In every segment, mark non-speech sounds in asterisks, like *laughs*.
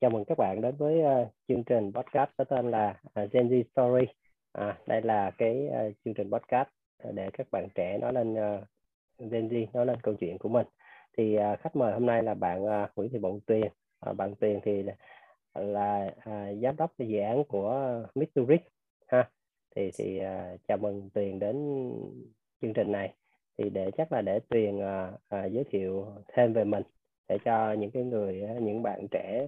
chào mừng các bạn đến với uh, chương trình podcast có tên là uh, Gen Z Story. À, đây là cái uh, chương trình podcast để các bạn trẻ nói lên uh, Gen Z, nói lên câu chuyện của mình. Thì uh, khách mời hôm nay là bạn uh, Nguyễn Thị Bộng Tuyền. Uh, bạn Tuyền thì là uh, giám đốc dự án của uh, ha. Thì thì uh, chào mừng Tuyền đến chương trình này. Thì để chắc là để Tuyền uh, uh, giới thiệu thêm về mình để cho những cái người những bạn trẻ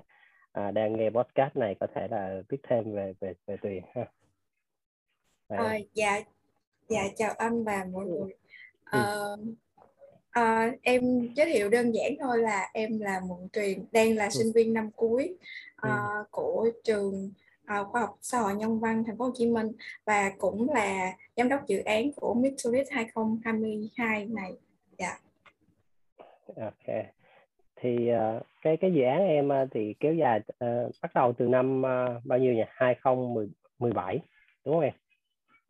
à, đang nghe podcast này có thể là biết thêm về về về Tuyền ha. À, dạ dạ chào anh và mọi người. À, à, em giới thiệu đơn giản thôi là em là Mộng Tuyền đang là ừ. sinh viên năm cuối à, của trường à, khoa học xã hội nhân văn thành phố Hồ Chí Minh và cũng là giám đốc dự án của Mitsubishi 2022 này. Dạ. Ok thì uh, cái cái dự án em uh, thì kéo dài uh, bắt đầu từ năm uh, bao nhiêu nhỉ 2017 đúng không em?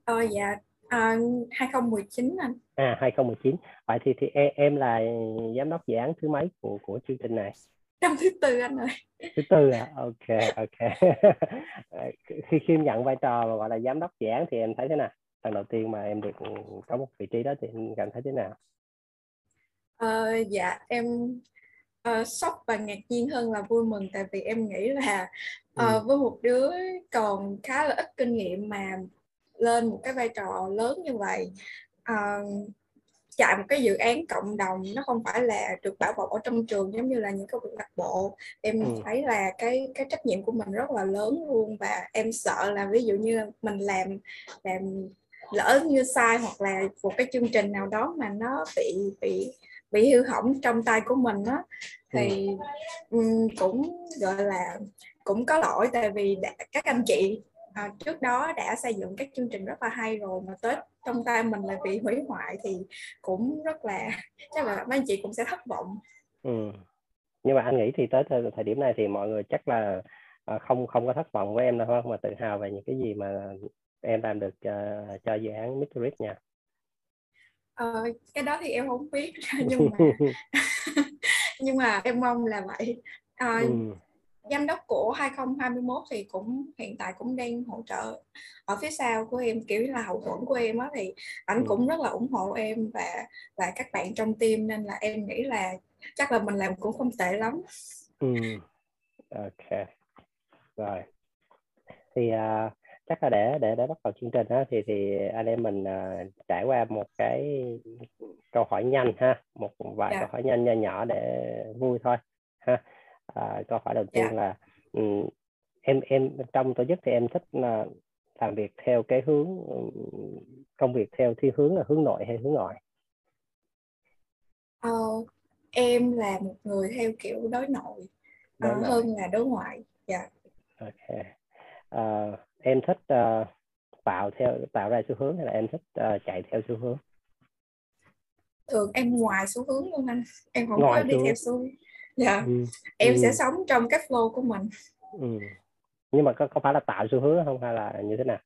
Ờ dạ uh, 2019 anh. À 2019. Vậy thì thì em, em là giám đốc dự án thứ mấy của của chương trình này? Năm thứ tư anh ơi. Thứ tư à? Ok ok. *laughs* khi khi nhận vai trò mà gọi là giám đốc dự án thì em thấy thế nào? Lần đầu tiên mà em được có một vị trí đó thì em cảm thấy thế nào? Ờ, dạ em uh, sốc và ngạc nhiên hơn là vui mừng tại vì em nghĩ là uh, ừ. với một đứa còn khá là ít kinh nghiệm mà lên một cái vai trò lớn như vậy uh, chạy một cái dự án cộng đồng nó không phải là được bảo bọc ở trong trường giống như là những cái việc đặc bộ em ừ. thấy là cái cái trách nhiệm của mình rất là lớn luôn và em sợ là ví dụ như mình làm làm lỡ như sai hoặc là một cái chương trình nào đó mà nó bị bị bị hư hỏng trong tay của mình á thì um, cũng gọi là cũng có lỗi tại vì đã, các anh chị à, trước đó đã xây dựng các chương trình rất là hay rồi mà tới trong tay mình lại bị hủy hoại thì cũng rất là chắc là mấy anh chị cũng sẽ thất vọng ừ. nhưng mà anh nghĩ thì tới thời, thời điểm này thì mọi người chắc là à, không không có thất vọng với em đâu không mà tự hào về những cái gì mà em làm được uh, cho dự án Mr. nha Ờ, cái đó thì em không biết *laughs* nhưng mà *laughs* *laughs* nhưng mà em mong là vậy à, ừ. giám đốc của 2021 thì cũng hiện tại cũng đang hỗ trợ ở phía sau của em kiểu là hậu thuẫn của em á thì ảnh ừ. cũng rất là ủng hộ em và và các bạn trong team nên là em nghĩ là chắc là mình làm cũng không tệ lắm ừ. ok rồi thì uh, chắc là để để để bắt đầu chương trình đó thì thì anh em mình uh, trải qua một cái câu hỏi nhanh ha một vài yeah. Dạ. câu hỏi nhanh nhỏ nhỏ để vui thôi ha à, câu hỏi đầu tiên yeah. Dạ. là um, em em trong tổ chức thì em thích là làm việc theo cái hướng công việc theo thiên hướng là hướng nội hay hướng ngoại ờ, em là một người theo kiểu đối nội, đối uh, hơn là đối ngoại dạ yeah. ok uh, em thích uh, tạo theo tạo ra xu hướng hay là em thích uh, chạy theo xu hướng thường em ngoài xu hướng luôn anh em không ngoài có đi theo xu hướng dạ ừ. em ừ. sẽ sống trong cái flow của mình ừ. nhưng mà có, có phải là tạo xu hướng không hay là như thế nào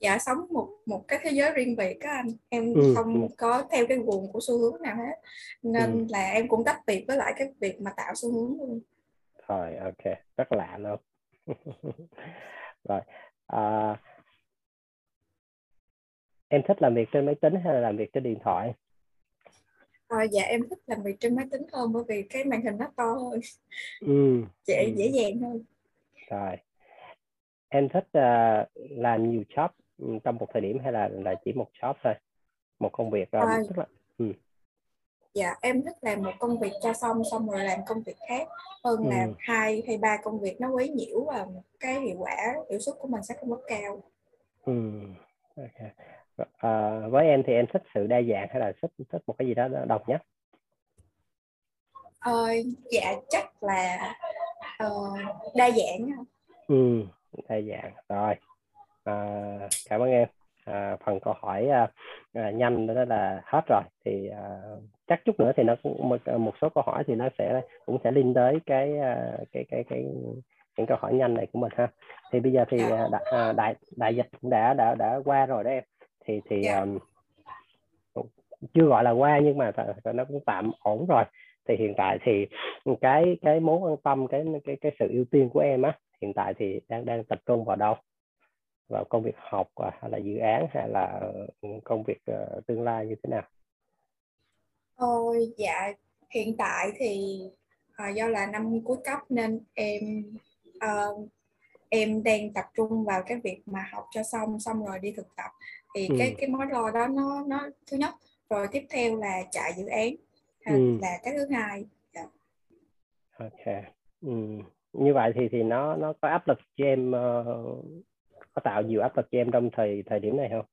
dạ sống một một cái thế giới riêng biệt các anh em ừ. không có theo cái guồng của xu hướng nào hết nên ừ. là em cũng tách biệt với lại cái việc mà tạo xu hướng luôn rồi ok rất lạ luôn *laughs* rồi à, em thích làm việc trên máy tính hay là làm việc trên điện thoại? À, dạ em thích làm việc trên máy tính hơn bởi vì cái màn hình nó to hơn. Ừ. *laughs* dễ ừ. dễ dàng hơn. Rồi. Em thích uh, làm nhiều job trong một thời điểm hay là là chỉ một job thôi một công việc uh, à, tức là ừ dạ em thích làm một công việc cho xong xong rồi làm công việc khác. Hơn ừ. là hai hay ba công việc nó quấy nhiễu và cái hiệu quả hiệu suất của mình sẽ không có cao. Ừ. okay. à, với em thì em thích sự đa dạng hay là thích thích một cái gì đó độc nhất? Ờ, dạ chắc là uh, đa dạng ừ, đa dạng. Rồi. À, cảm ơn em. À, phần câu hỏi à, à, nhanh đó là hết rồi. Thì à, chắc chút nữa thì nó cũng một, một số câu hỏi thì nó sẽ cũng sẽ liên tới cái à, cái cái cái những câu hỏi nhanh này của mình ha thì bây giờ thì. Dạ. đại, à, đại đại dịch cũng đã đã đã qua rồi đó em thì thì yeah. Dạ. um, chưa gọi là qua nhưng mà nó cũng tạm ổn rồi thì hiện tại thì cái cái mối quan tâm cái cái cái sự ưu tiên của em á hiện tại thì đang đang tập trung vào đâu vào công việc học à, hay là dự án hay là công việc uh, tương lai như thế nào? Ôi dạ hiện tại thì uh, do là năm cuối cấp nên em uh, em đang tập trung vào cái việc mà học cho xong xong rồi đi thực tập thì ừ. cái cái mối lo đó nó nó thứ nhất rồi tiếp theo là chạy dự án ừ. là cái thứ hai. Dạ. ok ừ. như vậy thì thì nó nó có áp lực cho em uh, có tạo nhiều áp lực cho em trong thời thời điểm này không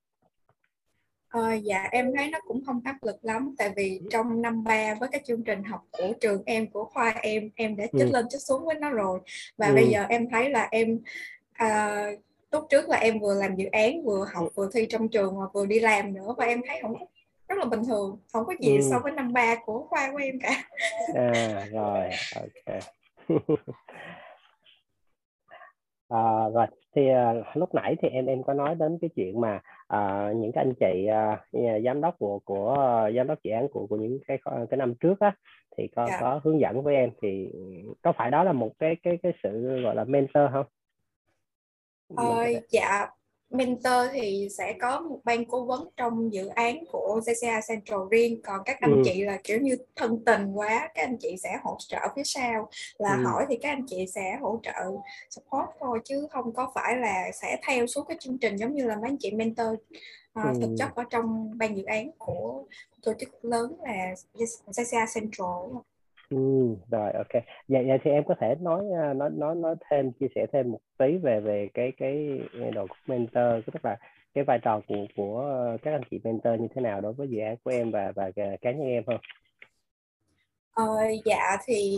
À, dạ em thấy nó cũng không áp lực lắm tại vì trong năm ba với các chương trình học của trường em của khoa em em đã chích ừ. lên chích xuống với nó rồi và ừ. bây giờ em thấy là em à, lúc trước là em vừa làm dự án vừa học vừa thi trong trường và vừa đi làm nữa và em thấy không rất là bình thường không có gì ừ. so với năm ba của khoa của em cả à rồi ok *laughs* à, rồi thì uh, lúc nãy thì em em có nói đến cái chuyện mà uh, những cái anh chị uh, giám đốc của của uh, giám đốc dự án của của những cái cái năm trước á thì có yeah. Dạ. có hướng dẫn với em thì có phải đó là một cái cái cái sự gọi là mentor không? Ờ, dạ mentor thì sẽ có một ban cố vấn trong dự án của CCA Central riêng còn các anh ừ. chị là kiểu như thân tình quá các anh chị sẽ hỗ trợ phía sau là ừ. hỏi thì các anh chị sẽ hỗ trợ support thôi chứ không có phải là sẽ theo suốt cái chương trình giống như là mấy anh chị mentor uh, ừ. thực chất ở trong ban dự án của tổ chức lớn là CCA Central Ừ, rồi ok. Vậy, vậy thì em có thể nói à, nói nói nói thêm chia sẻ thêm một tí về về cái cái độ mentor tức là cái vai trò của của các anh chị mentor như thế nào đối với dự án của em và và cá nhân em không? Ờ, dạ thì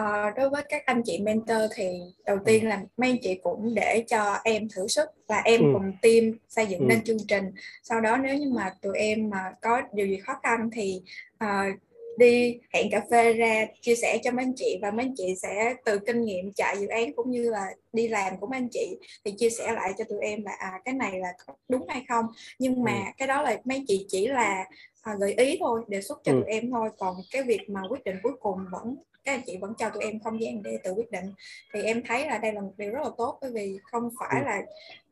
uh, đối với các anh chị mentor thì đầu tiên là mấy anh chị cũng để cho em thử sức và em ừ. cùng team xây dựng ừ. nên chương trình sau đó nếu như mà tụi em mà có điều gì khó khăn thì uh, đi hẹn cà phê ra chia sẻ cho mấy anh chị và mấy anh chị sẽ từ kinh nghiệm chạy dự án cũng như là đi làm của mấy anh chị thì chia sẻ lại cho tụi em là à cái này là đúng hay không nhưng mà ừ. cái đó là mấy anh chị chỉ là à, gợi ý thôi đề xuất cho ừ. tụi em thôi còn cái việc mà quyết định cuối cùng vẫn các anh chị vẫn cho tụi em không gian để tự quyết định thì em thấy là đây là một điều rất là tốt bởi vì không phải ừ. là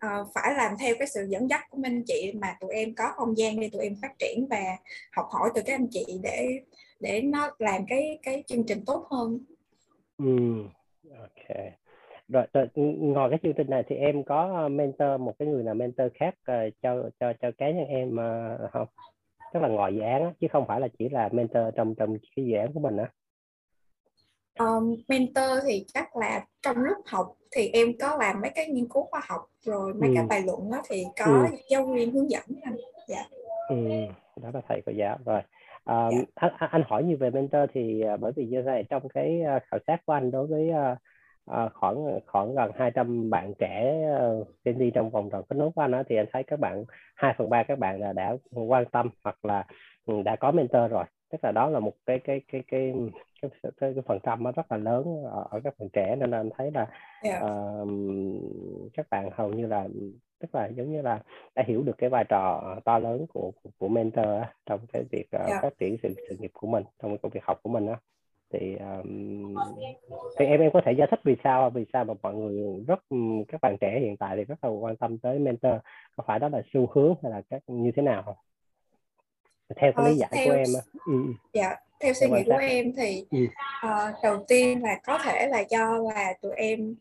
uh, phải làm theo cái sự dẫn dắt của anh chị mà tụi em có không gian để tụi em phát triển và học hỏi từ các anh chị để để nó làm cái cái chương trình tốt hơn. Ừ, ok. Rồi, rồi ngoài cái chương trình này thì em có mentor một cái người nào mentor khác uh, cho cho cho cá nhân em uh, không? Tức là ngoài dự án á, chứ không phải là chỉ là mentor trong trong cái dự án của mình á. Um, mentor thì chắc là trong lúc học thì em có làm mấy cái nghiên cứu khoa học rồi mấy ừ. cái bài luận đó thì có ừ. giáo viên hướng dẫn anh. Dạ. Ừ, đó là thầy cô giáo rồi À, anh, anh hỏi như về mentor thì uh, bởi vì như thế này trong cái uh, khảo sát của anh đối với uh, uh, khoảng khoảng gần 200 bạn trẻ uh, Gen Z trong vòng tròn kết nối của anh đó, thì anh thấy các bạn 2 phần ba các bạn là đã quan tâm hoặc là ừ, đã có mentor rồi tức là đó là một cái cái cái cái cái, cái, cái, cái phần trăm nó rất là lớn ở, ở các bạn trẻ nên là anh thấy là yeah. uh, các bạn hầu như là tức là giống như là đã hiểu được cái vai trò to lớn của của, của mentor trong cái việc uh, ờ, yeah. Dạ. phát triển sự sự nghiệp của mình trong công việc học của mình đó thì um, thì em em có thể giải thích vì sao vì sao mà mọi người rất các bạn trẻ hiện tại thì rất là quan tâm tới mentor có phải đó là xu hướng hay là các như thế nào không theo cái ờ, lý giải theo, của em á ừ, ừ. dạ theo suy nghĩ của em thì ừ. uh, đầu tiên là có thể là do là tụi em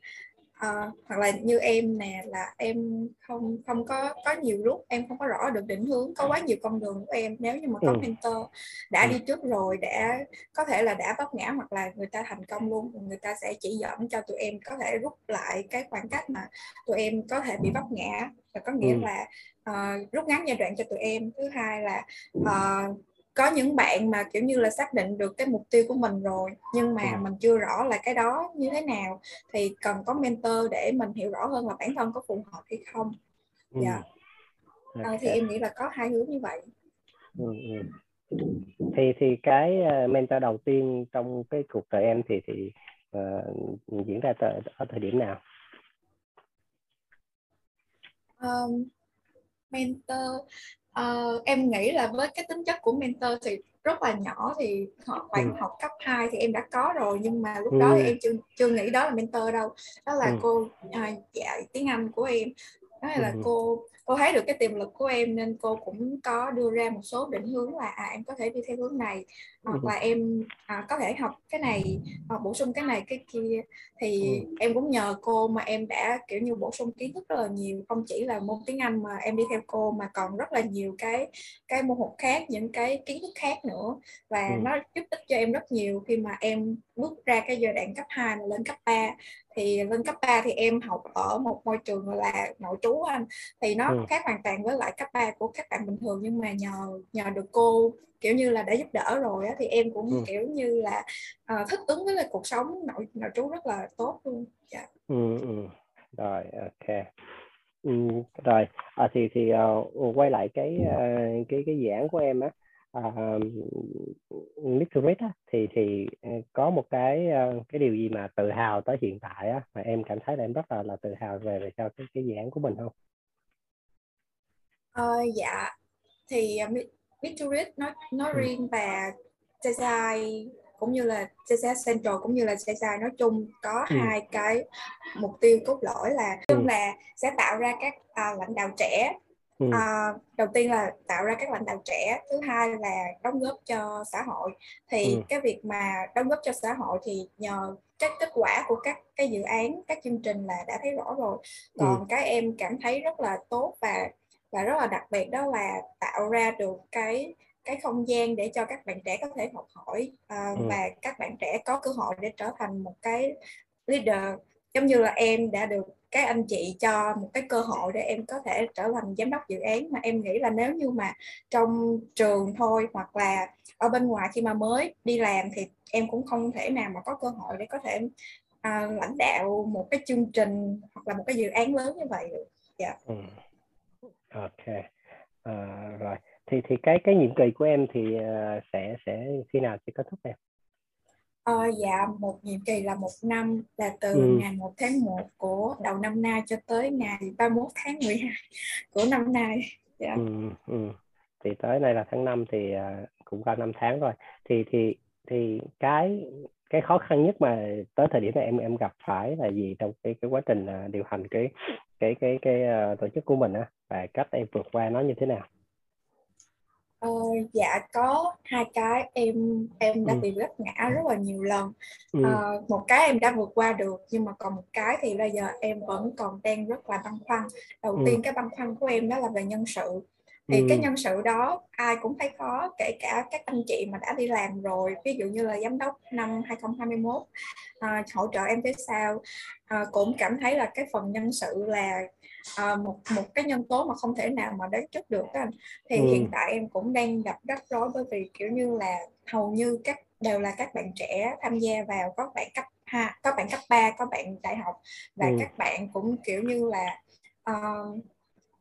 uh, hoặc là như em nè là em không không có có nhiều lúc em không có rõ được định hướng có quá nhiều con đường của em nếu như mà có ừ. mentor đã ừ. đi trước rồi đã có thể là đã vấp ngã hoặc là người ta thành công luôn người ta sẽ chỉ dẫn cho tụi em có thể rút lại cái khoảng cách mà tụi em có thể bị vấp ngã và có nghĩa ừ. là uh, rút ngắn giai đoạn cho tụi em thứ hai là uh, có những bạn mà kiểu như là xác định được cái mục tiêu của mình rồi nhưng mà ừ. mình chưa rõ là cái đó như thế nào thì cần có mentor để mình hiểu rõ hơn là bản thân có phù hợp hay không. Ừ. dạ. À, thì em nghĩ là có hai hướng như vậy. Ừ, thì thì cái ờ, mentor đầu tiên trong cái cuộc đời em thì thì uh, diễn ra tại, ở thời điểm nào? Um, mentor uh, em nghĩ là với cái tính chất của mentor thì rất là nhỏ thì họ khoảng ừ. học cấp 2 thì em đã có rồi nhưng mà lúc ừ. đó thì em chưa chưa nghĩ đó là mentor đâu đó là ừ. cô à, dạy tiếng Anh của em đó là ừ. cô cô thấy được cái tiềm lực của em nên cô cũng có đưa ra một số định hướng là à, em có thể đi theo hướng này hoặc là em à, có thể học cái này hoặc bổ sung cái này cái kia thì ừ. em cũng nhờ cô mà em đã kiểu như bổ sung kiến thức rất là nhiều không chỉ là môn tiếng Anh mà em đi theo cô mà còn rất là nhiều cái cái môn học khác những cái kiến thức khác nữa và ừ. nó giúp ích cho em rất nhiều khi mà em bước ra cái giai đoạn cấp 2 mà lên cấp 3 thì lên cấp 3 thì em học ở một môi trường là nội trú anh thì nó ừ. khác hoàn toàn với lại cấp 3 của các bạn bình thường nhưng mà nhờ nhờ được cô kiểu như là đã giúp đỡ rồi á, thì em cũng ừ. kiểu như là uh, thích ứng với lại cuộc sống nội nội trú rất là tốt luôn dạ. ừ, ừ. rồi ok ừ, rồi à, thì thì uh, quay lại cái uh, cái cái giảng của em á uh, literate á, thì thì có một cái uh, cái điều gì mà tự hào tới hiện tại á mà em cảm thấy là em rất là là tự hào về về sau cái cái giảng của mình không? Uh, dạ thì uh, Victoria nói nói ừ. riêng và Chesai cũng như là Chesai Central cũng như là Chesai nói chung có ừ. hai cái mục tiêu cốt lõi là chung ừ. là sẽ tạo ra các uh, lãnh đạo trẻ Ừ. À, đầu tiên là tạo ra các lãnh đạo trẻ thứ hai là đóng góp cho xã hội thì ừ. cái việc mà đóng góp cho xã hội thì nhờ các kết quả của các cái dự án các chương trình là đã thấy rõ rồi còn ừ. cái em cảm thấy rất là tốt và và rất là đặc biệt đó là tạo ra được cái cái không gian để cho các bạn trẻ có thể học hỏi uh, ừ. và các bạn trẻ có cơ hội để trở thành một cái leader giống như là em đã được các anh chị cho một cái cơ hội để em có thể trở thành giám đốc dự án mà em nghĩ là nếu như mà trong trường thôi hoặc là ở bên ngoài khi mà mới đi làm thì em cũng không thể nào mà có cơ hội để có thể à, lãnh đạo một cái chương trình hoặc là một cái dự án lớn như vậy được. Dạ. Yeah. Ừ ok à, rồi thì thì cái cái nhiệm kỳ của em thì uh, sẽ sẽ khi nào sẽ kết thúc em Ờ, dạ một nhiệm kỳ là một năm là từ ừ. ngày 1 tháng 1 của đầu năm nay cho tới ngày 31 tháng 12 của năm nay. Dạ. Ừ, ừ. Thì tới nay là tháng 5 thì uh, cũng qua 5 tháng rồi. Thì thì thì cái cái khó khăn nhất mà tới thời điểm này em em gặp phải là gì trong cái cái quá trình uh, điều hành cái cái cái cái uh, tổ chức của mình á và cách em vượt qua nó như thế nào? Ờ, dạ có hai cái em em đã ừ. bị vấp ngã rất là nhiều lần ừ. ờ, một cái em đã vượt qua được nhưng mà còn một cái thì bây giờ em vẫn còn đang rất là băn khoăn đầu ừ. tiên cái băn khoăn của em đó là về nhân sự thì ừ. cái nhân sự đó ai cũng thấy khó kể cả các anh chị mà đã đi làm rồi ví dụ như là giám đốc năm 2021 à, hỗ trợ em tới sao à, cũng cảm thấy là cái phần nhân sự là à, một một cái nhân tố mà không thể nào mà đoán trước được anh thì ừ. hiện tại em cũng đang gặp rắc rối bởi vì kiểu như là hầu như các đều là các bạn trẻ tham gia vào có bạn cấp ha có bạn cấp 3 có bạn đại học và ừ. các bạn cũng kiểu như là uh,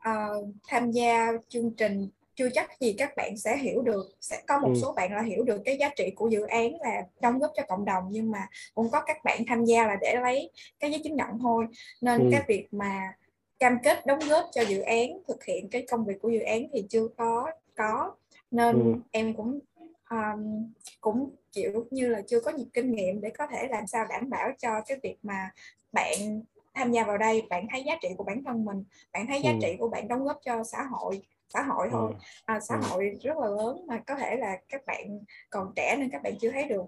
uh, tham gia chương trình chưa chắc gì các bạn sẽ hiểu được sẽ có một ừ. số bạn là hiểu được cái giá trị của dự án là đóng góp cho cộng đồng nhưng mà cũng có các bạn tham gia là để lấy cái giấy chứng nhận thôi nên ừ. cái việc mà cam kết đóng góp cho dự án thực hiện cái công việc của dự án thì chưa có có nên ừ. em cũng um, cũng kiểu như là chưa có nhiều kinh nghiệm để có thể làm sao đảm bảo cho cái việc mà bạn tham gia vào đây bạn thấy giá trị của bản thân mình bạn thấy giá ừ. trị của bạn đóng góp cho xã hội xã hội thôi ừ. à, xã ừ. hội rất là lớn mà có thể là các bạn còn trẻ nên các bạn chưa thấy được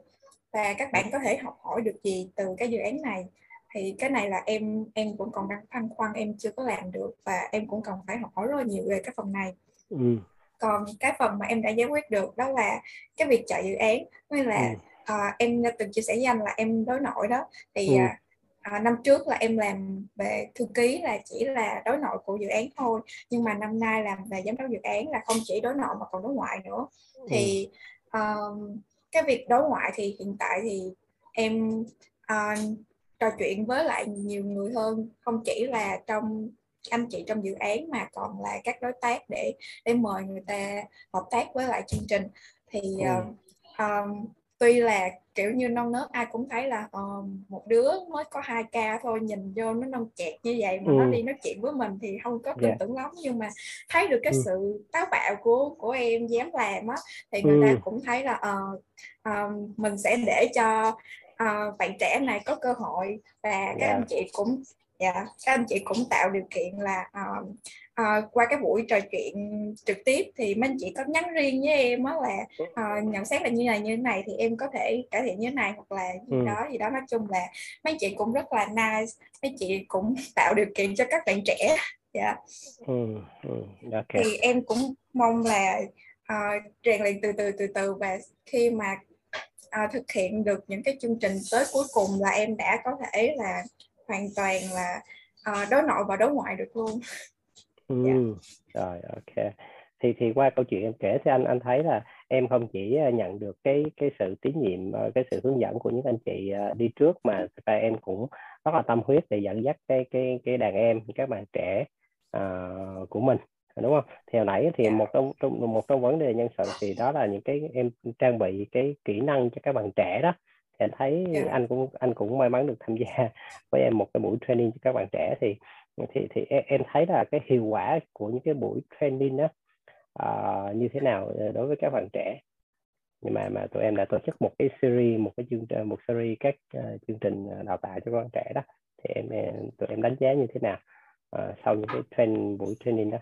và các bạn có thể học hỏi được gì từ cái dự án này thì cái này là em em cũng còn đang băn khoăn em chưa có làm được và em cũng cần phải học hỏi rất là nhiều về cái phần này ừ. còn cái phần mà em đã giải quyết được đó là cái việc chạy dự án nên là ừ. uh, em đã từng chia sẻ với anh là em đối nội đó thì ừ. uh, à, năm trước là em làm về thư ký là chỉ là đối nội của dự án thôi nhưng mà năm nay làm về giám đốc dự án là không chỉ đối nội mà còn đối ngoại nữa ừ. thì um, cái việc đối ngoại thì hiện tại thì em uh, trò chuyện với lại nhiều người hơn không chỉ là trong anh chị trong dự án mà còn là các đối tác để để mời người ta hợp tác với lại chương trình thì ừ. uh, um, tuy là kiểu như non nớt ai cũng thấy là uh, một đứa mới có hai ca thôi nhìn vô nó non chẹt như vậy mà ừ. nó đi nói chuyện với mình thì không có tin yeah. tưởng lắm nhưng mà thấy được cái ừ. sự táo bạo của của em dám làm á thì người ừ. ta cũng thấy là uh, uh, mình sẽ để cho uh, bạn trẻ này có cơ hội và yeah. các anh chị cũng dạ các anh chị cũng tạo điều kiện là uh, uh, qua cái buổi trò chuyện trực tiếp thì mấy anh chị có nhắn riêng với em á là uh, nhận xét là như này như thế này thì em có thể cải thiện như này hoặc là gì ừ. đó gì đó nói chung là mấy anh chị cũng rất là nice mấy chị cũng *laughs* tạo điều kiện cho các bạn trẻ dạ yeah. ừ, ừ, okay. thì em cũng mong là uh, rèn luyện từ từ từ từ và khi mà uh, thực hiện được những cái chương trình tới cuối cùng là em đã có thể là hoàn toàn là uh, đối nội và đối ngoại được luôn ừ. yeah. Dạ. rồi ok thì thì qua câu chuyện em kể thì anh anh thấy là em không chỉ ờ, nhận được cái cái sự tín nhiệm ờ, cái sự hướng dẫn của những anh chị đi trước mà ra em cũng rất là tâm huyết để dẫn dắt cái cái cái đàn em các bạn trẻ uh, của mình đúng không thì hồi nãy thì dạ. một trong, trong một trong vấn đề nhân sự thì đó là những cái em trang bị cái kỹ năng cho các bạn trẻ đó thì anh thấy yeah. Dạ. anh cũng anh cũng may mắn được tham gia *laughs* với em một cái buổi training cho các bạn trẻ thì thì thì em thấy là cái hiệu quả của những cái buổi training đó uh, à, như thế nào ờ, đối với các bạn trẻ? Nhưng mà mà tụi em đã tổ chức một cái series một cái chương một series các uh, chương trình ờ, đào tạo cho các bạn trẻ đó. Thì em tụi em đánh giá như thế nào uh, sau những cái train buổi training đó?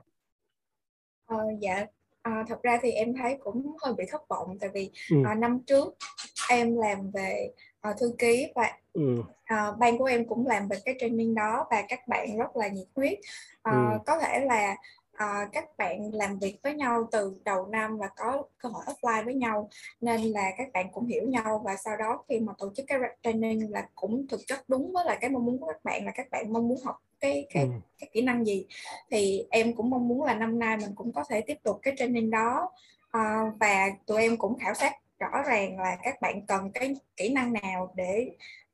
Uh, dạ. À, thật ra thì em thấy cũng hơi bị thất vọng tại vì ừ. à, năm trước em làm về uh, thư ký và ừ. uh, ban của em cũng làm về cái training đó và các bạn rất là nhiệt huyết uh, ừ. có thể là uh, các bạn làm việc với nhau từ đầu năm và có cơ hội offline với nhau nên là các bạn cũng hiểu nhau và sau đó khi mà tổ chức cái training là cũng thực chất đúng với là cái mong muốn của các bạn là các bạn mong muốn học cái cái, ừ. cái kỹ năng gì. Thì em cũng mong muốn là năm nay mình cũng có thể tiếp tục cái training đó. Uh, và tụi em cũng khảo sát rõ ràng là các bạn cần cái kỹ năng nào để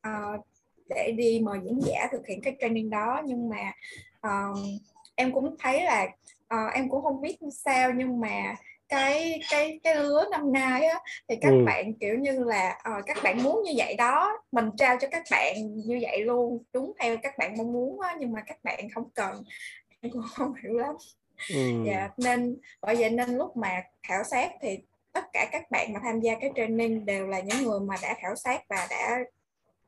uh, để đi mời diễn giả thực hiện cái training đó. Nhưng mà uh, em cũng thấy là uh, em cũng không biết sao nhưng mà cái cái cái lứa năm nay á thì các ừ. bạn kiểu như là uh, các bạn muốn như vậy đó mình trao cho các bạn như vậy luôn đúng theo các bạn mong muốn á nhưng mà các bạn không cần em cũng không hiểu lắm ừ. dạ nên bởi vậy nên lúc mà khảo sát thì tất cả các bạn mà tham gia cái training đều là những người mà đã khảo sát và đã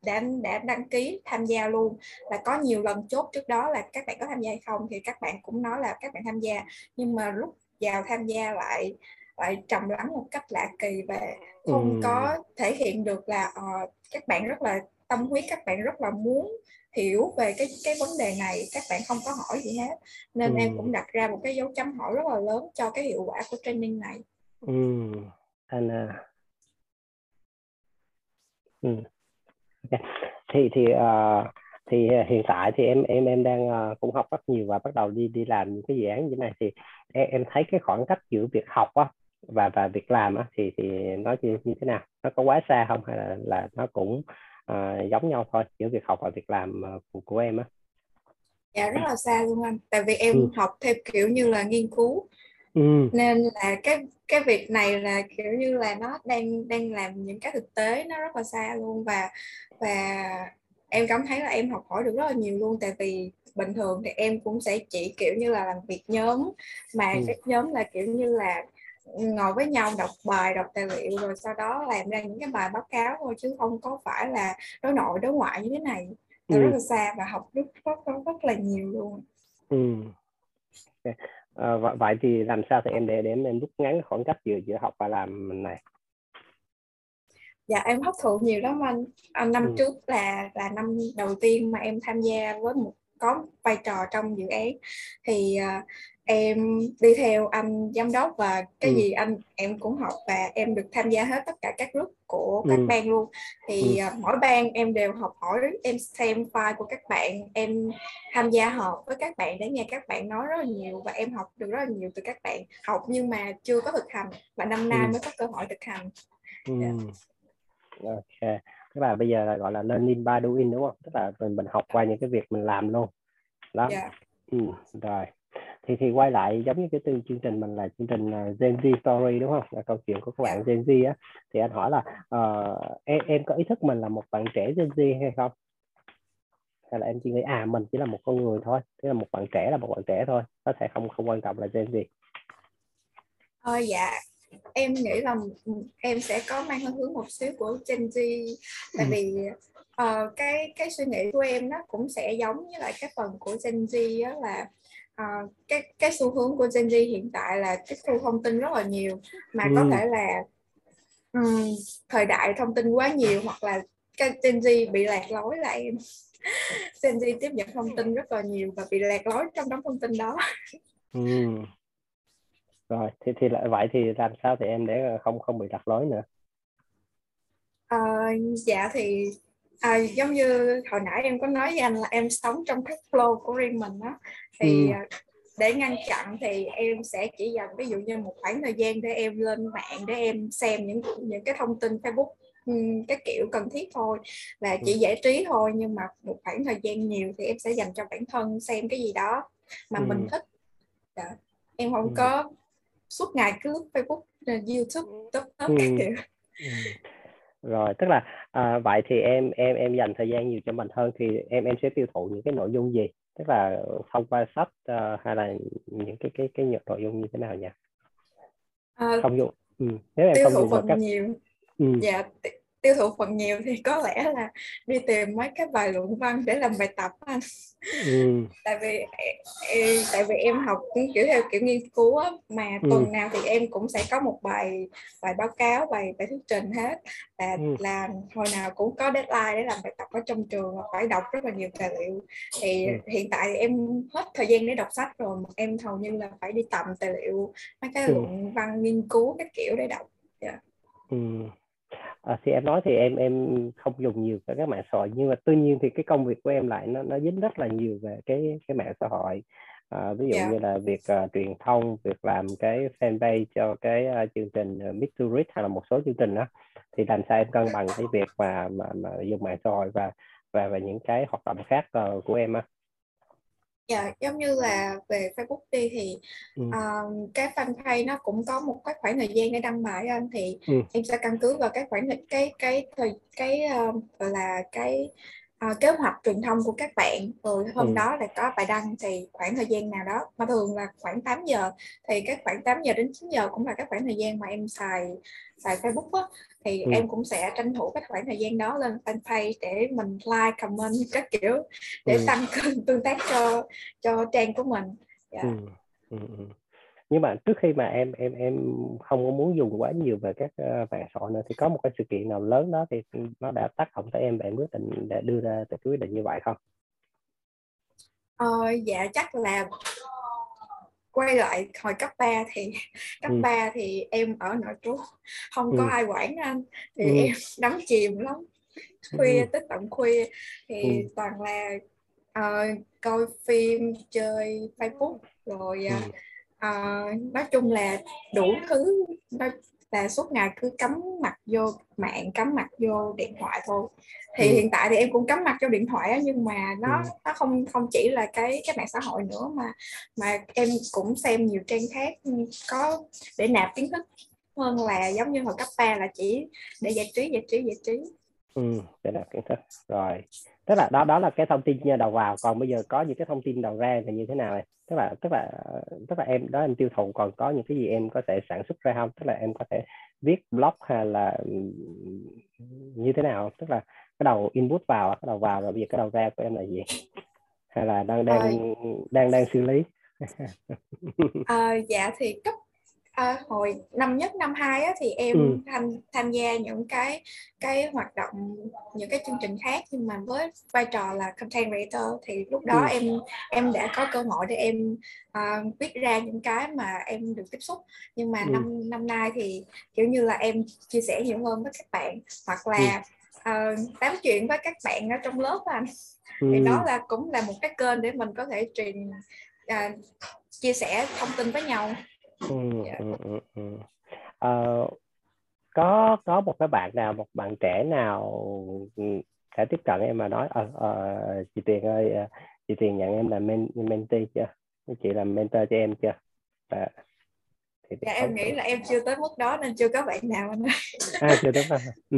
đã đã đăng ký tham gia luôn là có nhiều lần chốt trước đó là các bạn có tham gia hay không thì các bạn cũng nói là các bạn tham gia nhưng mà lúc vào tham gia lại lại trầm lắng một cách lạ kỳ và không ừ. có thể hiện được là uh, các bạn rất là tâm huyết các bạn rất là muốn hiểu về cái cái vấn đề này các bạn không có hỏi gì hết nên ừ. em cũng đặt ra một cái dấu chấm hỏi rất là lớn cho cái hiệu quả của training này ừ. anh à. ừ. okay. thì thì uh, thì hiện tại thì em em em đang uh, cũng học rất nhiều và bắt đầu đi đi làm những cái dự án như thế này. Thì em, em thấy cái khoảng cách giữa việc học á và và việc làm á thì thì nó như, như thế nào? Nó có quá xa không hay là là nó cũng uh, giống nhau thôi giữa việc học và việc làm của, của em á? Dạ rất là xa luôn anh. Tại vì em ừ. học theo kiểu như là nghiên cứu. Ừ. nên là cái cái việc này là kiểu như là nó đang đang làm những cái thực tế nó rất là xa luôn và và em cảm thấy là em học hỏi được rất là nhiều luôn tại vì bình thường thì em cũng sẽ chỉ kiểu như là làm việc nhóm mà ừ. cái nhóm là kiểu như là ngồi với nhau đọc bài đọc tài liệu rồi sau đó làm ra những cái bài báo cáo thôi chứ không có phải là đối nội đối ngoại như thế này ừ. rất là xa và học rất rất rất, rất là nhiều luôn ừ. okay. à, vậy thì làm sao thì em để để em rút ngắn khoảng cách giữa giữa học và làm này dạ em hấp thụ nhiều lắm anh à, năm ừ. trước là là năm đầu tiên mà em tham gia với một có vai trò trong dự án thì uh, em đi theo anh giám đốc và cái ừ. gì anh em cũng học và em được tham gia hết tất cả các group của các ừ. ban luôn thì ừ. uh, mỗi ban em đều học hỏi em xem file của các bạn em tham gia họp với các bạn để nghe các bạn nói rất là nhiều và em học được rất là nhiều từ các bạn học nhưng mà chưa có thực hành và năm nay ừ. mới có cơ hội thực hành ừ. yeah. Dạ ok. Tức là bây giờ là gọi là learning by doing đúng không? Tức là mình mình học qua những cái việc mình làm luôn. Đó. Yeah. Dạ. ừ, rồi. Thì thì quay lại giống như cái từ chương trình mình là chương trình uh, Gen Z Story đúng không? Là câu chuyện của các bạn Gen Z á. Thì anh hỏi là uh, em em có ý thức mình là một bạn trẻ Gen Z hay không? Hay là em chỉ nghĩ à mình chỉ là một con người thôi thế là một bạn trẻ là một bạn trẻ thôi có thể không không quan trọng là Gen Z. Ờ, dạ em nghĩ là em sẽ có mang hướng một xíu của Gen Z tại ừ. vì uh, cái cái suy nghĩ của em nó cũng sẽ giống như lại cái phần của Gen Z đó là uh, cái cái xu hướng của Gen Z hiện tại là tiếp thu thông tin rất là nhiều mà ừ. có thể là um, thời đại thông tin quá nhiều hoặc là cái Gen Z bị lạc lối là em Gen Z tiếp nhận thông tin rất là nhiều và bị lạc lối trong đống thông tin đó ừ. Rồi thì thì lại vậy thì làm sao thì em để không không bị lạc lối nữa à, dạ thì à, giống như hồi nãy em có nói với anh là em sống trong cái flow của riêng mình đó thì ừ. À, để ngăn chặn thì em sẽ chỉ dành ví dụ như một khoảng thời gian để em lên mạng để em xem những những cái thông tin Facebook cái kiểu cần thiết thôi là chỉ ừ. giải trí thôi nhưng mà một khoảng thời gian nhiều thì em sẽ dành cho bản thân xem cái gì đó mà ừ. mình thích dạ. em không ừ. có suốt ngày cứ Facebook YouTube tất tất ừ. kiểu ừ. rồi tức là à, vậy thì em em em dành thời gian nhiều cho bản thân thì em em sẽ tiêu thụ những cái nội dung gì tức là thông qua sách uh, hay là những cái cái cái nội dung như thế nào nhỉ à, không dùng ừ. nếu em tiêu không thụ dùng phần cách... nhiều ừ. dạ tiêu thụ phần nhiều thì có lẽ là đi tìm mấy cái bài luận văn để làm bài tập anh ừ. tại vì tại vì em học kiểu theo kiểu nghiên cứu á, mà ừ. tuần nào thì em cũng sẽ có một bài bài báo cáo bài bài thuyết trình hết là ừ. làm hồi nào cũng có deadline để làm bài tập ở trong trường phải đọc rất là nhiều tài liệu thì ừ. hiện tại em hết thời gian để đọc sách rồi em hầu như là phải đi tầm tài liệu mấy cái ừ. luận văn nghiên cứu các kiểu để đọc yeah. Dạ. ừ à, thì em nói thì em em không dùng nhiều các mạng xã hội nhưng mà tuy nhiên thì cái công việc của em lại nó nó dính rất là nhiều về cái cái mạng xã hội à, ví dụ yeah. Dạ. như là việc uh, truyền thông việc làm cái fanpage cho cái uh, chương trình uh, Meet to Read hay là một số chương trình đó thì làm sao em cân bằng cái việc mà mà, mà dùng mạng xã hội và và và những cái hoạt động khác uh, của em á Dạ, giống như là về Facebook đi thì ừ. uh, cái fanpage nó cũng có một cái khoảng thời gian để đăng bài anh thì ừ. em sẽ căn cứ vào cái khoảng cái cái thời cái uh, gọi là cái uh, kế hoạch truyền thông của các bạn rồi hôm ừ. đó là có bài đăng thì khoảng thời gian nào đó mà thường là khoảng 8 giờ thì cái khoảng 8 giờ đến 9 giờ cũng là các khoảng thời gian mà em xài xài Facebook á thì ừ. em cũng sẽ tranh thủ cái khoảng thời gian đó lên fanpage để mình like comment các kiểu để ừ. tăng *laughs* tương tác cho cho trang của mình yeah. Dạ. ừ. Ừ. ừ. nhưng mà trước khi mà em em em không có muốn dùng quá nhiều về các mạng xã hội nữa thì có một cái sự kiện nào lớn đó thì nó đã tác động tới em để quyết định để đưa ra cái quyết định như vậy không? Ờ, dạ chắc là quay lại hồi cấp 3 thì *laughs* cấp ừ. 3 thì em ở nội trú không ừ. có ai quản anh thì ừ. em *laughs* đắm chìm lắm khuya ừ. tới tận khuya thì ừ. toàn là uh, coi phim chơi Facebook rồi uh, uh, nói chung là đủ thứ nói là suốt ngày cứ cắm mặt vô mạng cắm mặt vô điện thoại thôi thì ừ. hiện tại thì em cũng cắm mặt vô điện thoại nhưng mà nó ừ. nó không không chỉ là cái cái mạng xã hội nữa mà mà em cũng xem nhiều trang khác có để nạp kiến thức hơn là giống như hồi cấp 3 là chỉ để giải trí giải trí giải trí ừ để nạp kiến thức rồi tức là đó đó là cái thông tin đầu vào. Còn bây giờ có những cái thông tin đầu ra thì như thế nào này tức là tức là tức là em đó em tiêu thụ còn có những cái gì em có thể sản xuất ra không? Tức là em có thể viết blog hay là như thế nào tức là cái đầu input vào cái đầu vào rồi bây giờ cái đầu ra của em là gì? Hay là đang đang à, đang đang xử lý? À, dạ thì cấp à, hồi năm nhất năm hai á, thì em ừ. tham tham gia những cái cái hoạt động những cái chương trình khác nhưng mà với vai trò là content creator thì lúc đó ừ. em em đã có cơ hội để em uh, viết ra những cái mà em được tiếp xúc nhưng mà ừ. năm năm nay thì kiểu như là em chia sẻ nhiều hơn với các bạn hoặc là ừ. uh, tám chuyện với các bạn ở trong lớp anh ừ. thì đó là cũng là một cái kênh để mình có thể truyền uh, chia sẻ thông tin với nhau ừ, dạ. ừ, ừ, ừ. Uh, có có một cái bạn nào một bạn trẻ nào ừ, tiếp cận em mà nói ờ uh, uh, chị Tiền ơi uh, chị Tiền nhận em là men mentee chưa chị làm mentor cho em chưa à, thì dạ em nghĩ là em chưa tới mức đó nên chưa có bạn nào anh à chưa tới ừ.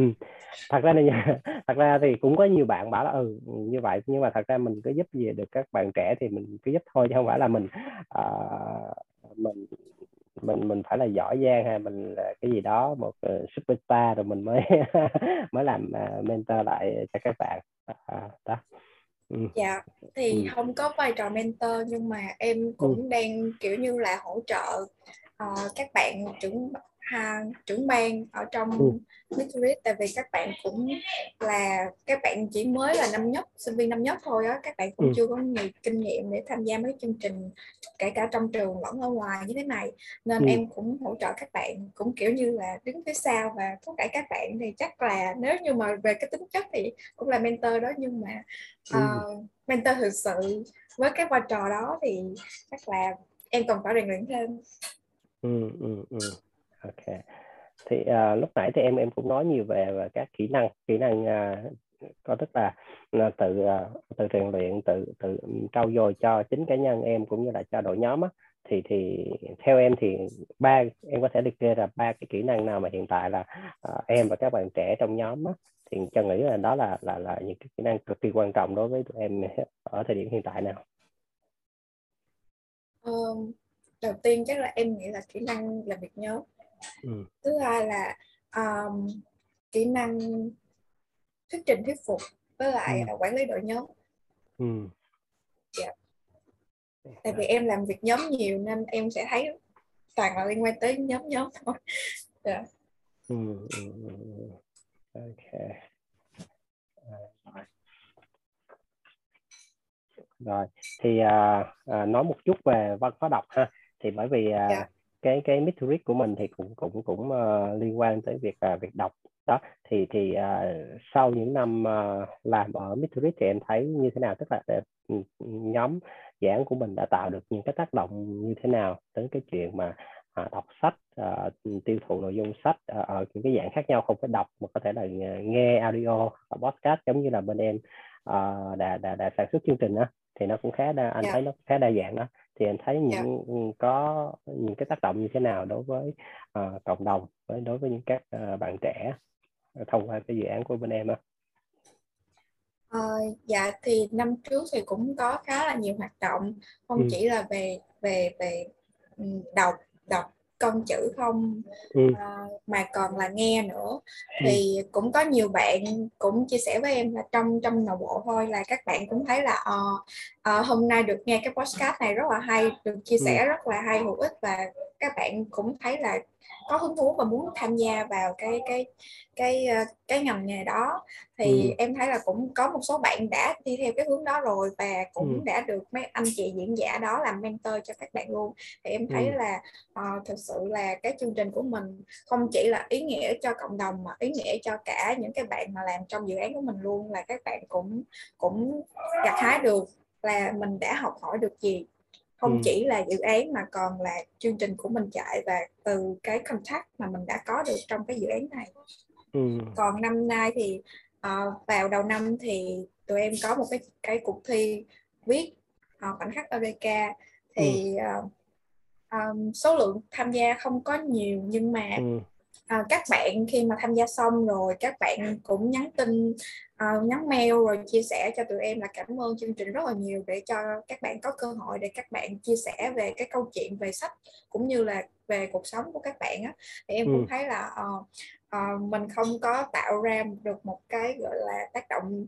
thật ra này *laughs* thật ra thì cũng có nhiều bạn bảo là ừ như vậy nhưng mà thật ra mình có giúp gì được các bạn trẻ thì mình cứ giúp thôi chứ không phải là mình uh, mình mình mình phải là giỏi giang hay mình là cái gì đó một uh, superstar rồi mình mới *laughs* mới làm uh, mentor lại cho các bạn uh, đó ừ. dạ thì ừ. không có vai trò mentor nhưng mà em ừ. cũng ừ. đang kiểu như là hỗ trợ uh, các bạn trưởng ha, trưởng ban ở trong ừ. Midtorit tại vì các bạn cũng là các bạn chỉ mới là năm nhất sinh viên năm nhất thôi á các bạn cũng ừ. chưa có nhiều kinh nghiệm để tham gia mấy chương trình kể cả trong trường lẫn ở ngoài như thế này nên ừ. em cũng hỗ trợ các bạn cũng kiểu như là đứng phía sau và thúc đẩy các bạn thì chắc là nếu như mà về cái tính chất thì cũng là mentor đó nhưng mà uh, mentor thực sự với cái vai trò đó thì chắc là em còn phải rèn luyện thêm ừ, ừ, ừ. ok. Thì uh, lúc nãy thì em em cũng nói nhiều về, về các kỹ năng kỹ năng uh, có tức là, là tự uh, tự rèn luyện tự tự trau dồi cho chính cá nhân em cũng như là cho đội nhóm á. Thì thì theo em thì ba em có thể liệt kê là ba cái kỹ năng nào mà hiện tại là uh, em và các bạn trẻ trong nhóm á. Thì cho nghĩ là đó là là là những cái kỹ năng cực kỳ quan trọng đối với tụi em ở thời điểm hiện tại nào. Um, đầu tiên chắc là em nghĩ là kỹ năng làm việc nhóm ừ. thứ hai là um, kỹ năng thuyết trình thuyết phục với lại ừ. quản lý đội nhóm ừ. yeah. Dạ. tại vì em làm việc nhóm nhiều nên em sẽ thấy toàn là liên quan tới nhóm nhóm thôi yeah. *laughs* Dạ. ừ, ừ, ừ, ok rồi thì uh, uh, nói một chút về văn hóa đọc ha thì bởi vì yeah. Dạ. cái cái metric của mình thì cũng cũng cũng uh, liên quan tới việc uh, việc đọc đó thì thì uh, sau những năm uh, làm ở metric thì em thấy như thế nào tức là uh, nhóm giảng của mình đã tạo được những cái tác động như thế nào đến cái chuyện mà uh, đọc sách uh, tiêu thụ nội dung sách uh, ở những cái dạng khác nhau không phải đọc mà có thể là nghe audio podcast giống như là bên em uh, đã, đã đã sản xuất chương trình đó thì nó cũng khá đa anh yeah. Dạ. thấy nó khá đa dạng đó thì anh thấy dạ. những yeah. có những cái tác động như thế nào đối với uh, cộng đồng với đối với những các uh, bạn trẻ thông qua cái dự án của bên em á uh, dạ thì năm trước thì cũng có khá là nhiều hoạt động không ừ. chỉ là về về về đọc đọc công chữ không ừ. uh, mà còn là nghe nữa ừ. thì cũng có nhiều bạn cũng chia sẻ với em là trong trong nội bộ thôi là các bạn cũng thấy là uh, uh, hôm nay được nghe cái podcast này rất là hay được chia sẻ ừ. rất là hay hữu ích và các bạn cũng thấy là có hứng thú và muốn tham gia vào cái cái cái ờ, cái ngành nghề đó thì ừ. em thấy là cũng có một số bạn đã đi theo cái hướng đó rồi và cũng ừ. đã được mấy anh chị diễn giả đó làm mentor cho các bạn luôn thì em thấy ừ. là uh, thực sự là cái chương trình của mình không chỉ là ý nghĩa cho cộng đồng mà ý nghĩa cho cả những cái bạn mà làm trong dự án của mình luôn là các bạn cũng cũng gặt hái được là mình đã học hỏi được gì không ừ. chỉ là dự án mà còn là chương trình của mình chạy và từ cái contact mà mình đã có được trong cái dự án này ừ. còn năm nay thì uh, vào đầu năm thì tụi em có một cái cái cuộc thi viết uh, khoảnh khắc Eureka thì uh, um, số lượng tham gia không có nhiều nhưng mà ừ à, các bạn khi mà tham gia xong rồi các bạn cũng nhắn tin uh, nhắn mail rồi chia sẻ cho tụi em là cảm ơn chương trình rất là nhiều để cho các bạn có cơ hội để các bạn chia sẻ về cái câu chuyện về sách cũng như là về cuộc sống của các bạn á thì em ừ. cũng thấy là uh, uh, mình không có tạo ra được một cái gọi là tác động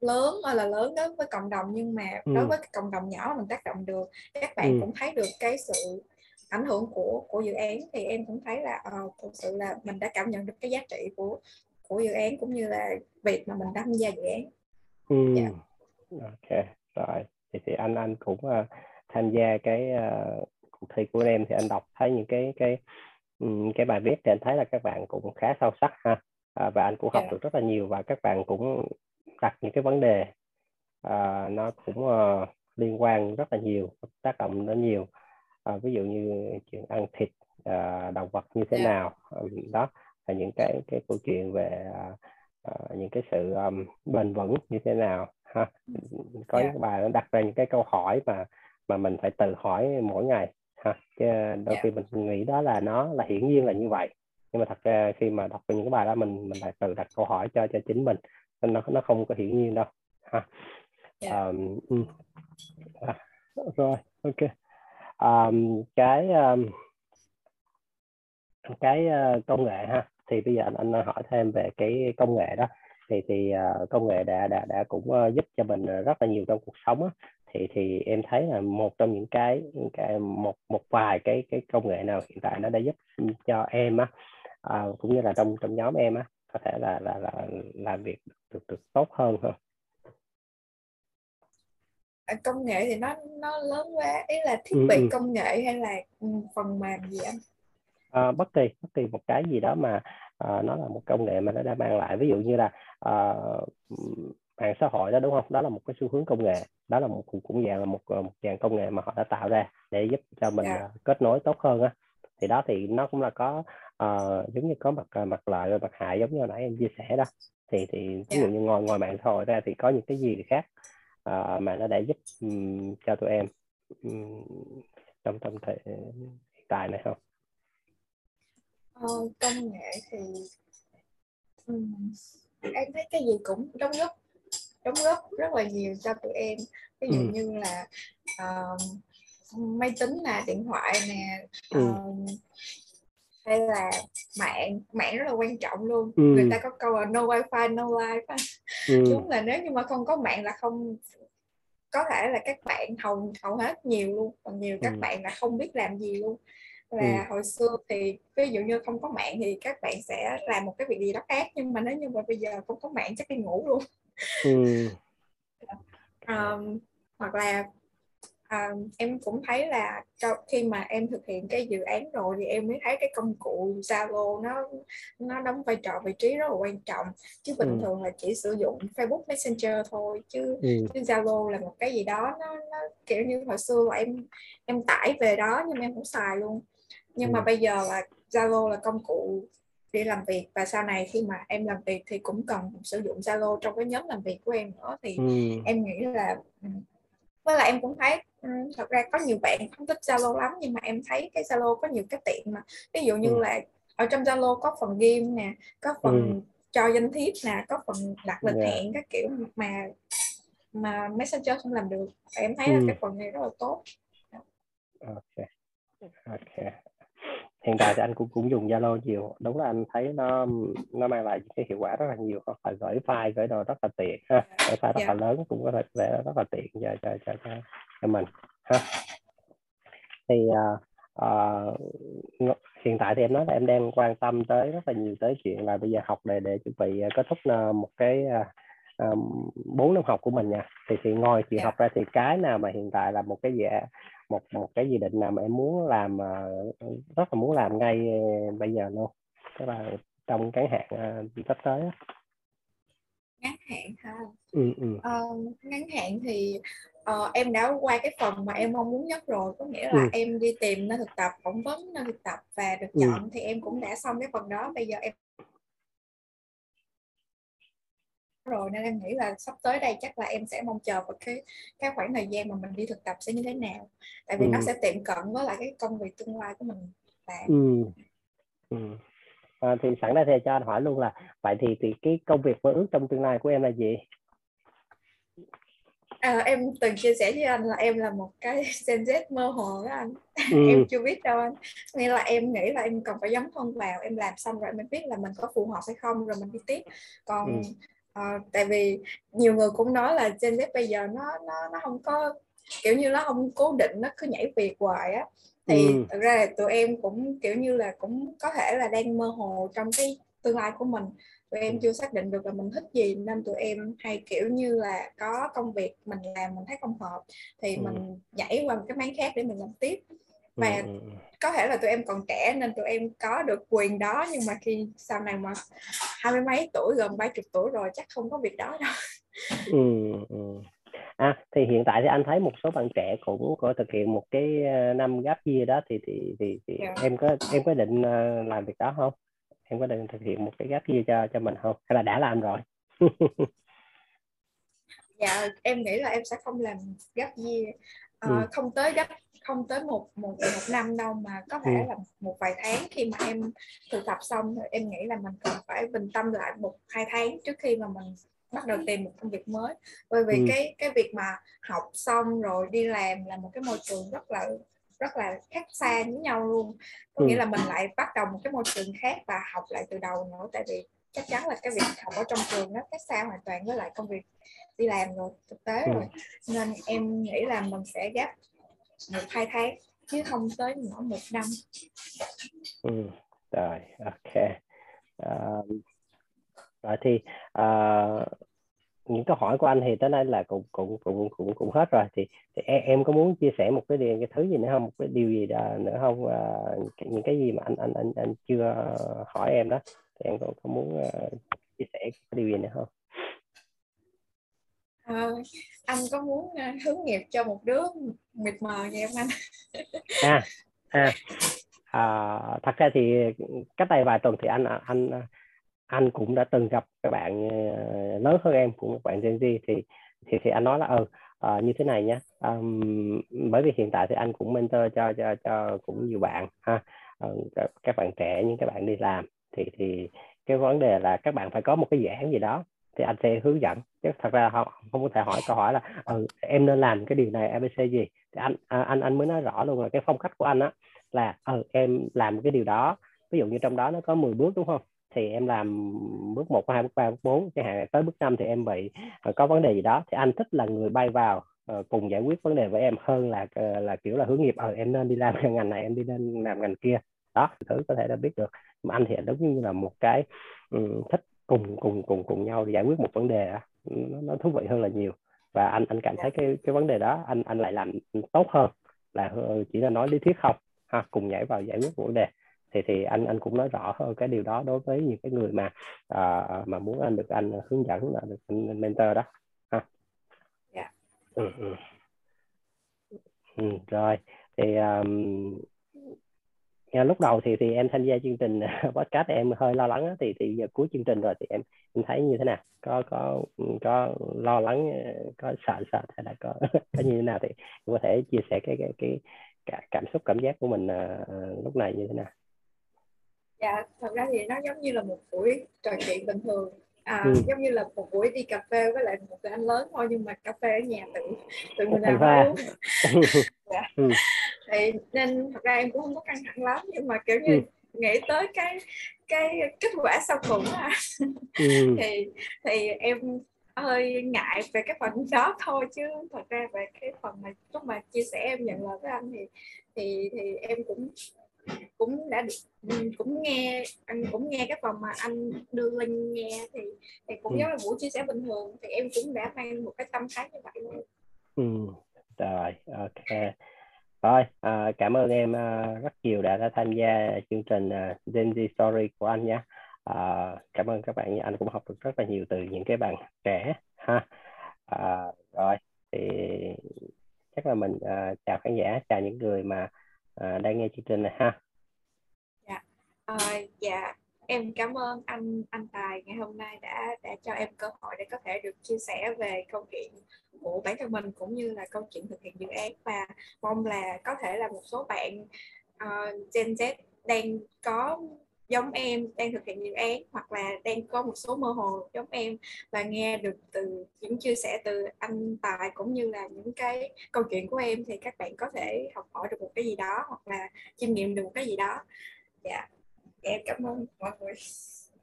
lớn hay là lớn đối với cộng đồng nhưng mà ừ. đối với cộng đồng nhỏ mình tác động được các bạn ừ. cũng thấy được cái sự ảnh hưởng của của dự án thì em cũng thấy là uh, thực sự là mình đã cảm nhận được cái giá trị của của dự án cũng như là việc mà mình tham gia dự án. Ừ. Yeah. Dạ. Ok rồi thì, thì anh anh cũng uh, tham gia cái uh, cuộc thi của em thì anh đọc thấy những cái cái um, cái bài viết thì anh thấy là các bạn cũng khá sâu sắc ha uh, và anh cũng học yeah. Dạ. được rất là nhiều và các bạn cũng đặt những cái vấn đề uh, nó cũng uh, liên quan rất là nhiều tác động nó nhiều à, ví dụ như chuyện ăn thịt à, động vật như thế yeah. Dạ. nào đó là những cái cái câu chuyện về à, những cái sự um, bền vững như thế nào ha có yeah. Dạ. những bài nó đặt ra những cái câu hỏi mà mà mình phải tự hỏi mỗi ngày ha chứ đôi yeah. khi mình nghĩ đó là nó là hiển nhiên là như vậy nhưng mà thật ra khi mà đọc những cái bài đó mình mình phải tự đặt câu hỏi cho cho chính mình nên nó nó không có hiển nhiên đâu ha yeah. um, à, rồi ok um, cái um, cái uh, công nghệ ha. Thì bây giờ anh, anh hỏi thêm về cái công nghệ đó. Thì thì uh, công nghệ đã đã đã cũng uh, giúp cho mình rất là nhiều trong cuộc sống á. thì thì em thấy là một trong những cái cái một một vài cái cái công nghệ nào hiện tại nó đã giúp cho em á uh, cũng như là trong trong nhóm em á có thể là là là làm việc được được tốt hơn hơn công nghệ thì nó nó lớn quá ý là thiết ừ, bị ừ. công nghệ hay là ừ, phần mềm gì anh à, bất kỳ bất kỳ một cái gì đó mà à, nó là một công nghệ mà nó đã mang lại ví dụ như là à, mạng xã hội đó đúng không đó là một cái xu hướng công nghệ đó là một cũng, cũng dạng là một một dạng công nghệ mà họ đã tạo ra để giúp cho mình yeah. Dạ. kết nối tốt hơn á thì đó thì nó cũng là có uh, giống như có mặt mặt lợi và mặt hại giống như hồi nãy em chia sẻ đó thì thì ví dụ dạ. như ngoài ngoài mạng xã hội ra thì có những cái gì khác uh, mà nó đã giúp um, cho tụi em um, trong trong thời hiện tại này không ờ, công nghệ thì um, em thấy cái gì cũng đóng góp đóng góp rất là nhiều cho tụi em ví dụ ừ. như là uh, máy tính nè điện thoại nè uh, ừ. Hay là mạng mạng rất là quan trọng luôn ừ. người ta có câu là no wifi no life ừ. đúng là nếu như mà không có mạng là không có thể là các bạn hầu hầu hết nhiều luôn còn nhiều các ừ. bạn là không biết làm gì luôn là ừ. hồi xưa thì ví dụ như không có mạng thì các bạn sẽ làm một cái việc gì đó khác nhưng mà nếu như mà bây giờ không có mạng chắc đi ngủ luôn ừ. *laughs* um, hoặc là à, em cũng thấy là khi mà em thực hiện cái dự án rồi thì em mới thấy cái công cụ Zalo nó nó đóng vai trò vị trí rất là quan trọng chứ bình ừ. thường là chỉ sử dụng Facebook Messenger thôi chứ ừ. chứ Zalo là một cái gì đó nó, nó kiểu như hồi xưa là em em tải về đó nhưng em không xài luôn nhưng ừ. mà bây giờ là Zalo là công cụ để làm việc và sau này khi mà em làm việc thì cũng cần sử dụng Zalo trong cái nhóm làm việc của em nữa thì ừ. em nghĩ là ừ, với lại em cũng thấy ừ, thật ra có nhiều bạn không thích Zalo lắm nhưng mà em thấy cái Zalo có nhiều cái tiện mà ví dụ như ừ. là ở trong Zalo có phần game nè có phần ừ. cho danh thiếp nè có phần đặt lịch yeah. Dạ. hẹn các kiểu mà mà Messenger không làm được em thấy ừ. là cái phần này rất là tốt ok ok hiện tại thì anh cũng cũng dùng Zalo nhiều đúng là anh thấy nó nó mang lại cái hiệu quả rất là nhiều có phải gửi file gửi đồ rất là tiện ha gửi file rất yeah. là dạ. lớn cũng có thể để rất là tiện cho cho cho cho, cho mình ha thì uh, uh, hiện tại thì em nói là em đang quan tâm tới rất là nhiều tới chuyện là bây giờ học để để chuẩn bị kết thúc một cái bốn uh, năm học của mình nha thì thì ngoài chuyện yeah. Dạ. học ra thì cái nào mà hiện tại là một cái dạ một một cái gì định nào mà em muốn làm ờ, rất là muốn làm ngay ờ, bây giờ luôn tức là trong ngắn hạn ờ, sắp tới á ngắn hạn ha ừ, ừ. Uh, ngắn hạn thì uh, em đã qua cái phần mà em mong muốn nhất rồi có nghĩa là ừ. em đi tìm nơi thực tập phỏng vấn nơi thực tập và được ừ. chọn ừ. thì em cũng đã xong cái phần đó bây giờ em rồi nên em nghĩ là sắp tới đây chắc là em sẽ mong chờ vào cái cái khoảng thời gian mà mình đi thực tập sẽ như thế nào tại vì ừ. nó sẽ tiệm cận với lại cái công việc tương lai của mình làm ừ. Ừ. À, thì sẵn đây thì cho anh hỏi luôn là vậy thì thì cái công việc mơ ước trong tương lai của em là gì à, em từng chia sẻ với anh là em là một cái *laughs* Gen Z mơ hồ đó anh ừ. *laughs* em chưa biết đâu anh nghĩa là em nghĩ là em cần phải dấn thân vào em làm xong rồi mình biết là mình có phù hợp hay không rồi mình đi tiếp còn ừ à, tại vì nhiều người cũng nói là Gen Z bây giờ nó nó nó không có kiểu như nó không cố định nó cứ nhảy việc hoài á thì ừ. thực ra là tụi em cũng kiểu như là cũng có thể là đang mơ hồ trong cái tương lai của mình tụi em chưa xác định được là mình thích gì nên tụi em hay kiểu như là có công việc mình làm mình thấy không hợp thì ừ. mình nhảy qua một cái máng khác để mình làm tiếp và ừ, ừ, ừ. có thể là tụi em còn trẻ nên tụi em có được quyền đó nhưng mà khi sau này mà hai mươi mấy tuổi gần ba chục tuổi rồi chắc không có việc đó đâu ừ, ừ. À, thì hiện tại thì anh thấy một số bạn trẻ cũng có thực hiện một cái ờ, năm gap year đó thì thì thì, thì yeah. Dạ. em có em có định ờ, làm việc đó không? Em có định thực hiện một cái gap year cho cho mình không? Hay là đã làm rồi? *laughs* dạ em nghĩ là em sẽ không làm gap year uh, ừ. không tới gấp không tới một một một năm đâu mà có thể là một vài tháng khi mà em thực tập xong rồi em nghĩ là mình cần phải bình tâm lại một hai tháng trước khi mà mình bắt đầu tìm một công việc mới bởi vì ừ. cái cái việc mà học xong rồi đi làm là một cái môi trường rất là rất là khác xa với nhau luôn có nghĩa ừ. là mình lại bắt đầu một cái môi trường khác và học lại từ đầu nữa tại vì chắc chắn là cái việc học ở trong trường nó khác xa hoàn toàn với lại công việc đi làm rồi thực tế ừ. rồi nên em nghĩ là mình sẽ gấp một hai tháng chứ không tới nửa một năm. Ừ. rồi ok. Uh, rồi thì uh, những câu hỏi của anh thì tới đây là cũng cũng cũng cũng cũng hết rồi. Thì, thì em, em có muốn chia sẻ một cái điều cái thứ gì nữa không? Một cái điều gì đó nữa không? Uh, những cái gì mà anh anh anh anh chưa hỏi em đó. Thì em có, có muốn uh, chia sẻ cái điều gì nữa không? À, anh có muốn ờ, hướng nghiệp cho một đứa mịt mờ vậy không anh? À à à, thật ra thì cách đây vài tuần thì anh anh anh cũng đã từng gặp các bạn ờ, lớn hơn em cũng bạn Gen Z thì thì thì anh nói là ừ uh, như thế này nhé um, bởi vì hiện tại thì anh cũng mentor cho cho cho cũng nhiều bạn ha uh, các bạn trẻ những các bạn đi làm thì thì cái vấn đề là các bạn phải có một cái dự án gì đó thì anh sẽ hướng dẫn. Chứ thật ra không không có thể hỏi câu hỏi là ừ, em nên làm cái điều này abc gì? Thì anh à, anh anh mới nói rõ luôn là cái phong cách của anh á là ừ, em làm cái điều đó. Ví dụ như trong đó nó có 10 bước đúng không? Thì em làm bước 1, 2, bước 3, bước 4 chẳng hạn tới bước 5 thì em bị ờ, có vấn đề gì đó thì anh thích là người bay vào ờ, cùng giải quyết vấn đề với em hơn là ờ, là kiểu là hướng nghiệp ờ em nên đi làm *laughs* ngành này em đi nên làm ngành kia. Đó thử có thể đã biết được. Mà anh thì giống như là một cái um, thích cùng cùng cùng cùng nhau giải quyết một vấn đề nó, nó thú vị hơn là nhiều và anh anh cảm thấy cái cái vấn đề đó anh anh lại làm tốt hơn là chỉ là nói lý thuyết không ha cùng nhảy vào giải quyết vấn đề thì thì anh anh cũng nói rõ hơn cái điều đó đối với những cái người mà uh, mà muốn anh được anh hướng dẫn là được anh mentor đó ha yeah. Dạ. ừ, ừ. Ừ, rồi thì um, Ờ, lúc đầu thì thì em tham gia chương trình à, *laughs* podcast em hơi lo lắng thì thì giờ cuối chương trình rồi thì em em thấy như thế nào? Có có ừ, có lo lắng ờ, có sợ sợ hay là có *laughs* có như thế nào thì có thể chia sẻ cái cái cái, cái cảm xúc cảm giác của mình uh, lúc này như thế nào? Dạ thật ra thì nó giống như là một buổi trò chuyện bình thường à, ừ. giống như là một buổi đi cà phê với lại một người anh lớn thôi nhưng mà cà phê ở nhà tự tự mình làm uống *laughs* dạ. ừ. thì nên thật ra em cũng không có căng thẳng lắm nhưng mà kiểu như ừ. nghĩ tới cái cái kết quả sau cùng á ừ. *laughs* thì thì em hơi ngại về cái phần đó thôi chứ thật ra về cái phần mà lúc mà chia sẻ em nhận lời với anh thì thì thì em cũng cũng đã cũng nghe anh cũng nghe cái phần mà anh đưa lên nghe thì thì cũng ừ. giống là buổi chia sẻ bình thường thì em cũng đã mang một cái tâm thái như vậy luôn ừ. rồi ok rồi à, cảm ơn em à, rất nhiều đã, đã tham gia chương trình à, Gen Z Story của anh nhé à, cảm ơn các bạn anh cũng học được rất là nhiều từ những cái bạn trẻ ha à, rồi thì chắc là mình à, chào khán giả chào những người mà à, đang nghe chương trình này ha. Dạ. À, dạ. Em cảm ơn anh anh Tài ngày hôm nay đã đã cho em cơ hội để có thể được chia sẻ về câu chuyện của bản thân mình cũng như là câu chuyện thực hiện dự án. Và mong là có thể là một số bạn uh, Gen Z đang có giống em đang thực hiện dự án hoặc là đang có một số mơ hồ giống em và nghe được từ, những chia sẻ từ anh Tài cũng như là những cái câu chuyện của em thì các bạn có thể học hỏi được một cái gì đó hoặc là chiêm nghiệm được một cái gì đó. Dạ em cảm ơn mọi người.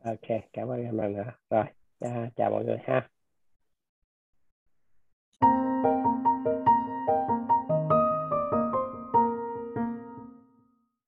Ok, cảm ơn em rồi rồi chào mọi người ha.